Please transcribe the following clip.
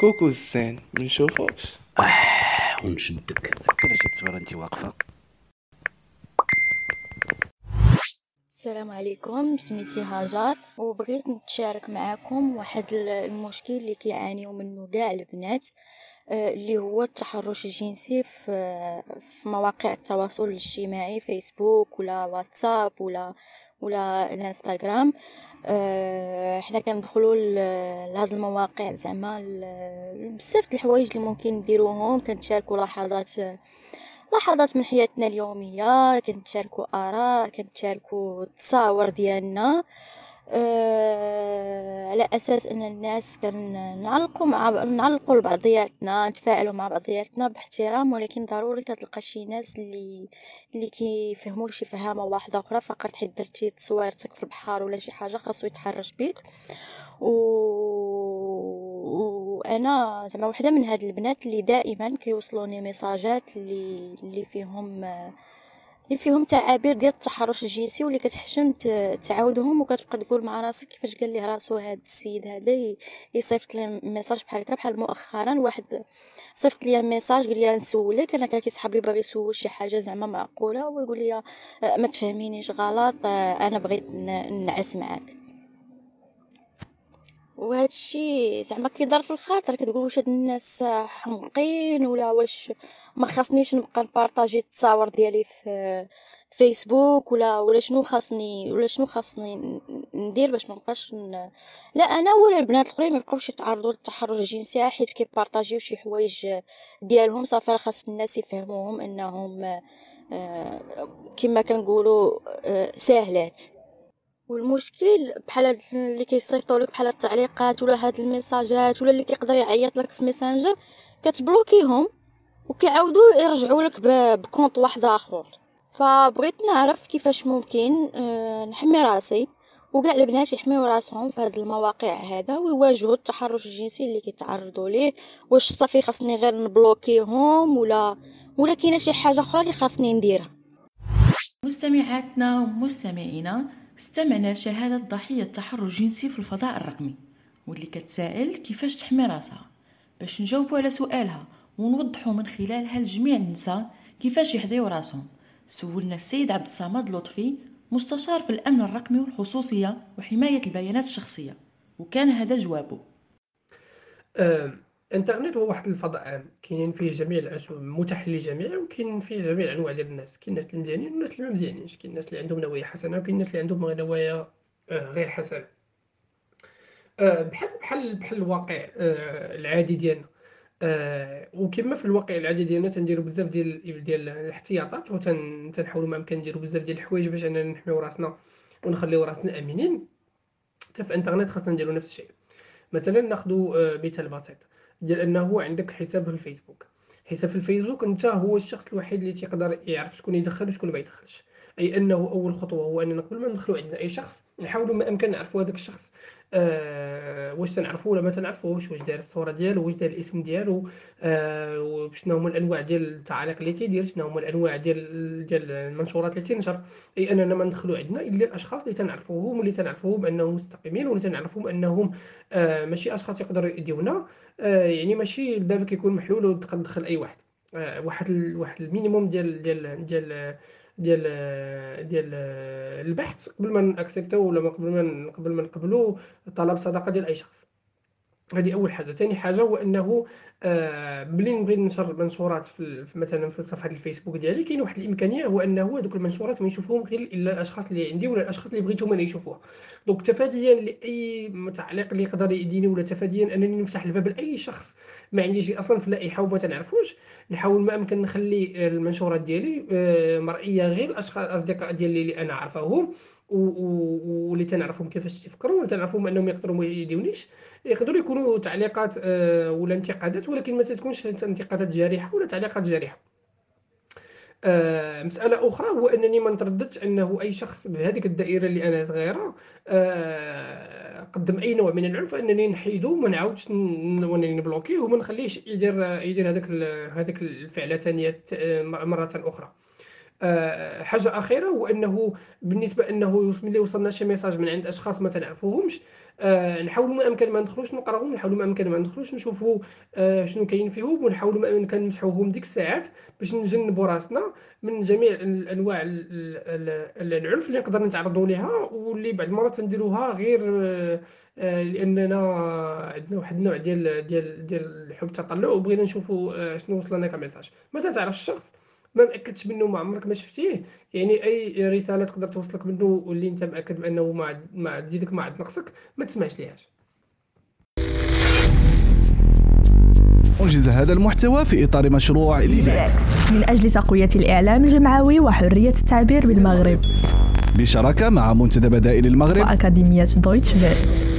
كوكو الزين منشوفوكش آه ونشدك. سكر شي تصويره انت واقفة. السلام عليكم سميتي هاجر وبغيت نتشارك معكم واحد المشكل اللي كيعانيو منه كاع البنات آه، اللي هو التحرش الجنسي في في مواقع التواصل الاجتماعي فيسبوك ولا واتساب ولا ولا الانستغرام. أه حنا كندخلوا لهاد المواقع زعما بزاف د الحوايج اللي ممكن نديروهم. كنتشاركوا لحظات لحظات من حياتنا اليومية كنتشاركوا آراء كنتشاركوا التصاور ديالنا. أه على أساس إن الناس كنعلقوا مع نعلقوا لبعضياتنا نتفاعلوا مع بعضياتنا باحترام ولكن ضروري كتلقى شي ناس اللي اللي كيفهموا شي فهامة واحدة أخرى فقط حيت درتي تصويرتك في البحر ولا شي حاجة خاصو يتحرش بيك. و وأنا زعما وحدة من هاد البنات اللي دائما كيوصلوني ميساجات اللي اللي فيهم اللي فيهم تعابير ديال التحرش الجنسي واللي كتحشم تعاودهم وكتبقى تقول مع راسك كيفاش قال لي راسو هذا السيد هذا يصيفط لي message بحال هكا بحال مؤخرا واحد صيفط لي message قال لي نسولك أنا كان كيسحب لي باغي يسول شي حاجة زعما معقولة ويقول لي ما تفهمينيش غلط أنا بغيت نعس معاك. وهذا الشيء زعما كيضر في الخاطر كتقول واش هاد الناس حمقين ولا واش ما خاصنيش نبقى نبارطاجي التصاور ديالي في فيسبوك ولا ولا شنو خاصني ولا شنو خاصني ندير باش ما نبقاش ن... لا أنا ولا البنات الأخرين ما يبقاوش يتعرضوا للتحرش الجنسي حيت كيبارطاجيو شي حوايج ديالهم صافي خاص الناس يفهموهم أنهم آه كما كنقولوا آه ساهلات. والمشكل بحال هاد اللي كيصيفطوا لك بحال التعليقات ولا هاد الميساجات ولا اللي كيقدر يعيط لك في ميسنجر كتبلوكيهم وكيعاودوا يرجعوا لك ب compte واحد آخر. فبغيت نعرف كيفاش ممكن آه، نحمي راسي وكاع البنات يحميو راسهم في هاد المواقع هذا ويواجهوا التحرش الجنسي اللي كيتعرضوا ليه واش صافي خاصني غير نبلوكيهم ولا ولا كاينة شي حاجة أخرى اللي خاصني نديرها. مستمعاتنا ومستمعينا استمعنا لشهادة ضحية تحرش جنسي في الفضاء الرقمي واللي كتسائل كيفاش تحمي راسها؟ باش نجاوبوا على سؤالها ونوضحوا من خلالها لجميع النساء كيفاش يحذيو راسهم. سولنا السيد عبد الصمد لطفي مستشار في الأمن الرقمي والخصوصية وحماية البيانات الشخصية وكان هذا جوابه الانترنت هو واحد الفضاء عام. كاينين فيه جميع الأسهم متاح للجميع وكاين فيه جميع الانواع ديال الناس. كاين الناس اللي مزيانين والناس اللي ما مزيانينش. كاين الناس اللي عندهم نوايا حسنة وكاين الناس اللي عندهم نوايا آه، غير حسنة. آه، بحال بحال بحال الواقع آه، العادي ديالنا. وكما في الواقع العادي ديالنا تنديرو بزاف ديال ديال الاحتياطات وتنحاولوا ما امكن نديرو بزاف ديال الحوايج باش أننا نحميو راسنا ونخليو راسنا آمنين. حتى في الانترنت خاصنا نديرو نفس الشيء. مثلا ناخذ مثال بسيط. ديال انه عندك حساب في الفيسبوك. حساب في الفيسبوك انت هو الشخص الوحيد اللي تيقدر يعرف شكون يدخل وشكون ما يدخلش. أي أنه أول خطوة هو اننا قبل ما ندخلوا عندنا أي شخص نحاولوا ما أمكن نعرفوا هذاك الشخص آه واش تنعرفوا ولا ما تنعرفوش واش داير الصورة ديالو واش داير الاسم ديالو آه وشنو هما الأنواع ديال التعاليق اللي تيدير شنو هما الأنواع ديال ديال المنشورات اللي تنشر. أي أننا ما ندخلوا عندنا إلا الأشخاص اللي تنعرفوهم واللي تنعرفوهم أنهم مستقيمين واللي تنعرفوهم أنهم آه ماشي أشخاص يقدروا يديونا آه يعني ماشي الباب كيكون محلول وتقدر تدخل أي واحد. آه واحد ال... واحد ال minimum ديال ديال ديال ديال ديال البحث قبل ما نأكسبتو ولا قبل ما قبل ما نقبلو طلب صداقه ديال أي شخص. هذه أول حاجة. ثاني حاجة هو أنه آه ملي نبغي ننشر منشورات في مثلا في صفحة الفيسبوك ديالي كاين واحد الإمكانية هو أنه هذوك المنشورات ما يشوفوهم غير إلا الأشخاص اللي عندي ولا الأشخاص اللي بغيتهم أنا يشوفوها دونك تفاديا لأي تعليق اللي يقدر يديني ولا تفاديا أنني نفتح الباب لأي شخص ما عنديش أصلا في اللائحة وما تنعرفوش. نحاول ما أمكن نخلي المنشورات ديالي آه مرئية غير الاشخاص الأصدقاء ديالي اللي أنا عارفاهم واللي تنعرفهم كيفاش تيفكروا تنعرفهم أنهم يقدروا ما يديونيش. يقدروا يكونوا تعليقات آه ولا انتقادات ولكن ما تكونش انتقادات جارحة ولا تعليقات جارحة. آه مسألة أخرى هو أنني ما نترددش أنه أي شخص بهذيك الدائرة اللي أنا صغيرة آه قدم أي نوع من العنف أنني نحيدو وما نعاودش وأنني نبلوكيه وما نخليش يدير يدير هذاك هذاك الفعلة ثانية آه، مرة أخرى. آه، حاجة أخيرة هو انه بالنسبة أنه ملي وصلنا شي ميساج من عند أشخاص ما تنعرفوهمش آه نحاولوا ما أمكن ما ندخلوش نقراوهم نحاولوا ما أمكن ما ندخلوش نشوفوا آه شنو كاين فيهم ونحاولوا ما أمكن نمسحوهم ديك الساعات باش نجنبوا راسنا من جميع الأنواع ال- ال- ال- العنف اللي نقدر نتعرضوا ليها واللي بعض المرات نديروها غير آه، آه، لأننا عندنا واحد النوع ديال ديال ديال حب التطلع وبغينا نشوفوا آه، شنو وصل لنا كميساج. ما تعرف الشخص ما مأكدش منه ما عمرك ما شفتيه. يعني أي رسالة تقدر توصلك منه واللي أنت مأكد بأنه ما ما عاد تزيدك ما عاد تنقصك ما تسمعش ليهاش. أنجز هذا المحتوى في إطار مشروع ليباكس من أجل تقوية الإعلام الجمعوي وحرية التعبير بالمغرب. بشراكة مع منتدى بدائل المغرب. وأكاديمية دويتش فيل